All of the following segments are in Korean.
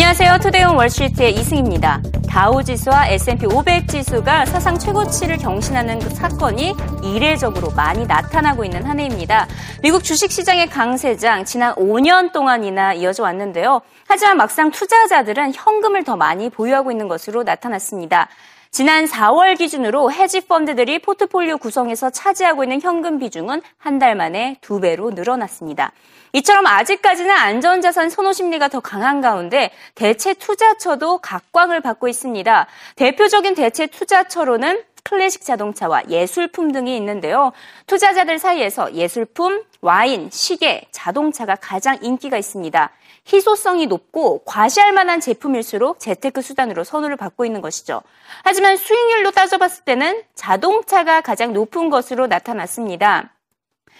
안녕하세요. 투데이온 월시트의 이승입니다. 다우지수와 S&P 500 지수가 사상 최고치를 경신하는 그 사건이 이례적으로 많이 나타나고 있는 한 해입니다. 미국 주식시장의 강세장 지난 5년 동안이나 이어져 왔는데요. 하지만 막상 투자자들은 현금을 더 많이 보유하고 있는 것으로 나타났습니다. 지난 4월 기준으로 헤지 펀드들이 포트폴리오 구성에서 차지하고 있는 현금 비중은 한 달 만에 두 배로 늘어났습니다. 이처럼 아직까지는 안전자산 선호 심리가 더 강한 가운데 대체 투자처도 각광을 받고 있습니다. 대표적인 대체 투자처로는 클래식 자동차와 예술품 등이 있는데요. 투자자들 사이에서 예술품, 와인, 시계, 자동차가 가장 인기가 있습니다. 희소성이 높고 과시할 만한 제품일수록 재테크 수단으로 선호를 받고 있는 것이죠. 하지만 수익률로 따져봤을 때는 자동차가 가장 높은 것으로 나타났습니다.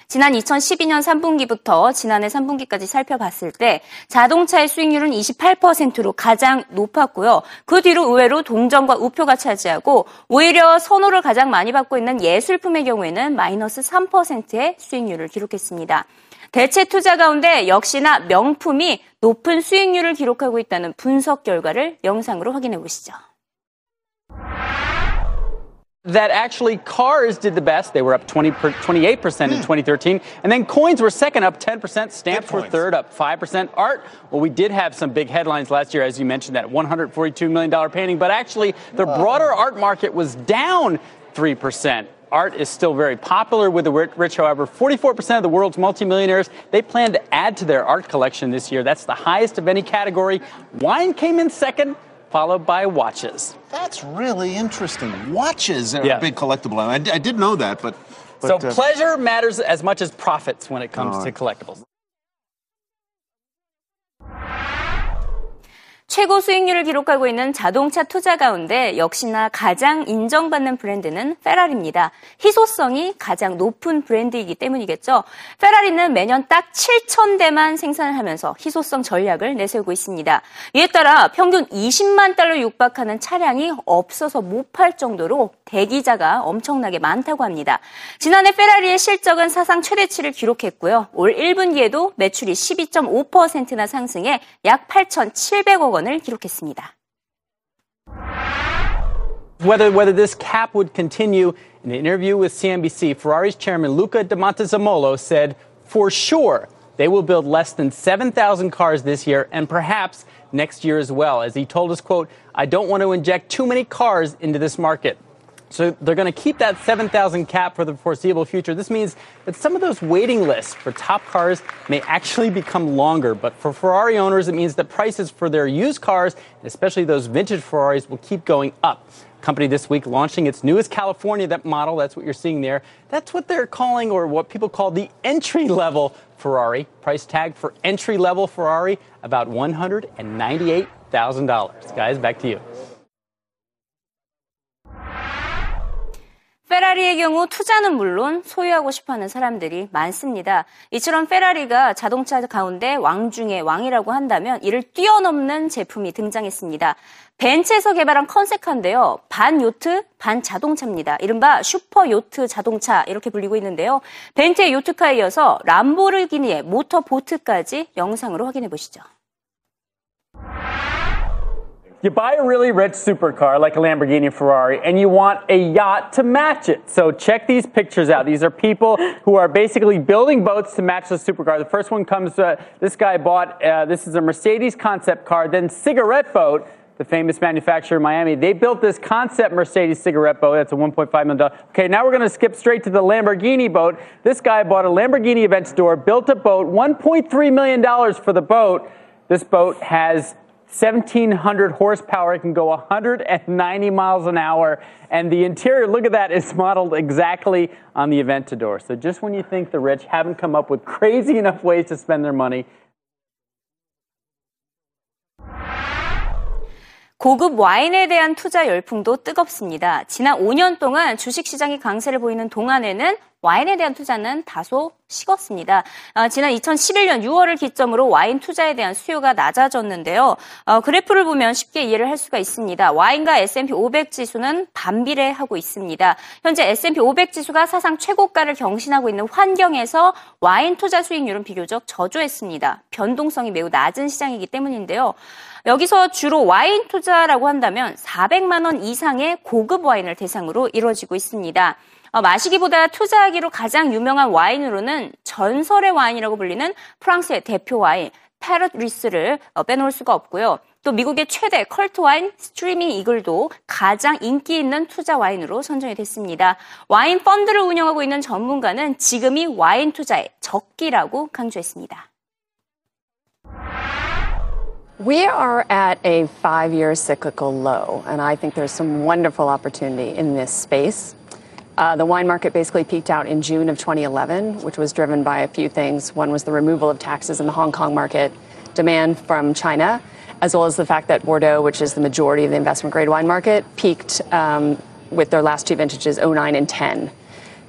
지난 2012년 3분기부터 지난해 3분기까지 살펴봤을 때 자동차의 수익률은 28%로 가장 높았고요. 그 뒤로 의외로 동전과 우표가 차지하고 오히려 선호를 가장 많이 받고 있는 예술품의 경우에는 마이너스 3%의 수익률을 기록했습니다. 대체 투자 가운데 역시나 명품이 높은 수익률을 기록하고 있다는 분석 결과를 영상으로 확인해 보시죠. That actually cars did the best. They were up 20 per, 28% in 2013. And then coins were second, up 10%. Stamps were third, up 5%. Art, well, we did have some big headlines last year, as you mentioned, that $142 million painting. But actually, the broader art market was down 3%. Art is still very popular with the rich, however. 44% of the world's multimillionaires, they plan to add to their art collection this year. That's the highest of any category. Wine came in second, followed by watches. That's really interesting. Watches are Yeah. a big collectible. I, I did know that, but. but so uh, pleasure matters as much as profits when it comes All to collectibles. 최고 수익률을 기록하고 있는 자동차 투자 가운데 역시나 가장 인정받는 브랜드는 페라리입니다. 희소성이 가장 높은 브랜드이기 때문이겠죠. 페라리는 매년 딱 7천 대만 생산을 하면서 희소성 전략을 내세우고 있습니다. 이에 따라 평균 20만 달러 육박하는 차량이 없어서 못 팔 정도로 대기자가 엄청나게 많다고 합니다. 지난해 페라리의 실적은 사상 최대치를 기록했고요. 올 1분기에도 매출이 12.5%나 상승해 약 8,700억 원을 기록했습니다. Whether, whether this cap would continue, in an interview with CNBC, Ferrari's chairman Luca de Montezemolo said, for sure, they will build less than 7,000 cars this year and perhaps next year as well. As he told us, quote, I don't want to inject too many cars into this market. So they're going to keep that 7,000 cap for the foreseeable future. This means that some of those waiting lists for top cars may actually become longer. But for Ferrari owners, it means that prices for their used cars, especially those vintage Ferraris, will keep going up. Company this week launching its newest California that model. That's what you're seeing there. That's what they're calling, or what people call the entry level Ferrari. Price tag for entry level Ferrari about $198,000. Guys, back to you. 페라리의 경우 투자는 물론 소유하고 싶어하는 사람들이 많습니다. 이처럼 페라리가 자동차 가운데 왕 중의 왕이라고 한다면 이를 뛰어넘는 제품이 등장했습니다. 벤츠에서 개발한 컨셉카인데요. 반 요트, 반 자동차입니다. 이른바 슈퍼 요트 자동차 이렇게 불리고 있는데요. 벤츠의 요트카에 이어서 람보르기니의 모터 보트까지 영상으로 확인해 보시죠. You buy a really rich supercar like a Lamborghini Ferrari and you want a yacht to match it. So check these pictures out. These are people who are basically building boats to match the supercar. The first one comes, uh, this guy bought, uh, this is a Mercedes concept car, then Cigarette Boat, the famous manufacturer in Miami. They built this concept Mercedes cigarette boat. That's a $1.5 million. Okay, now we're going to skip straight to the Lamborghini boat. This guy bought a Lamborghini event store, built a boat, $1.3 million for the boat. This boat has 1700 horsepower. It can go 190 miles an hour. And the interior, look at that, is modeled exactly on the Aventador. So just when you think the rich haven't come up with crazy enough ways to spend their money, 고급 와인에 대한 투자 열풍도 뜨겁습니다. 지난 5년 동안 주식시장이 강세를 보이는 동안에는 와인에 대한 투자는 다소 식었습니다. 어, 지난 2011년 6월을 기점으로 와인 투자에 대한 수요가 낮아졌는데요. 어, 그래프를 보면 쉽게 이해를 할 수가 있습니다. 와인과 S&P 500 지수는 반비례하고 있습니다. 현재 S&P 500 지수가 사상 최고가를 경신하고 있는 환경에서 와인 투자 수익률은 비교적 저조했습니다. 변동성이 매우 낮은 시장이기 때문인데요. 여기서 주로 와인 투자라고 한다면 400만 원 이상의 고급 와인을 대상으로 이루어지고 있습니다. 어, 마시기보다 투자하기로 가장 유명한 와인으로는 전설의 와인이라고 불리는 프랑스의 대표 와인 페트뤼스를 어, 빼놓을 수가 없고요. 또 미국의 최대 컬트 와인 스크리밍 이글도 가장 인기 있는 투자 와인으로 선정이 됐습니다. 와인 펀드를 운영하고 있는 전문가는 지금이 와인 투자의 적기라고 강조했습니다. We are at a five year cyclical low, and I think there's some wonderful opportunity in this space. Uh, the wine market basically peaked out in June of 2011, which was driven by a few things. One was the removal of taxes in the Hong Kong market, demand from China, as well as the fact that Bordeaux, which is the majority of the investment grade wine market, peaked um, with their last two vintages, 09 and 10.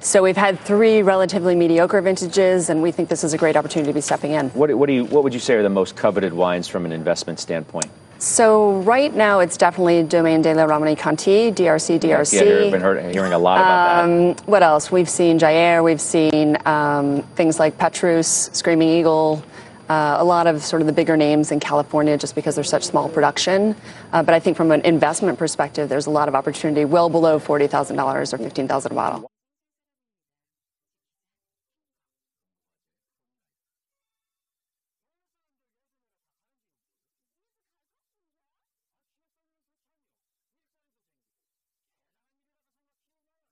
So we've had three relatively mediocre vintages, and we think this is a great opportunity to be stepping in. What, what, do you, what would you say are the most coveted wines from an investment standpoint? So right now it's definitely Domaine de la Romani Conti, DRC, DRC. Yeah, I've been heard, hearing a lot about Um, that. what else? We've seen Jair, we've seen um, things like Petrus, Screaming Eagle, uh, a lot of sort of the bigger names in California just because they're such small production. Uh, but I think from an investment perspective, there's a lot of opportunity well below $40,000 or 15000 a bottle.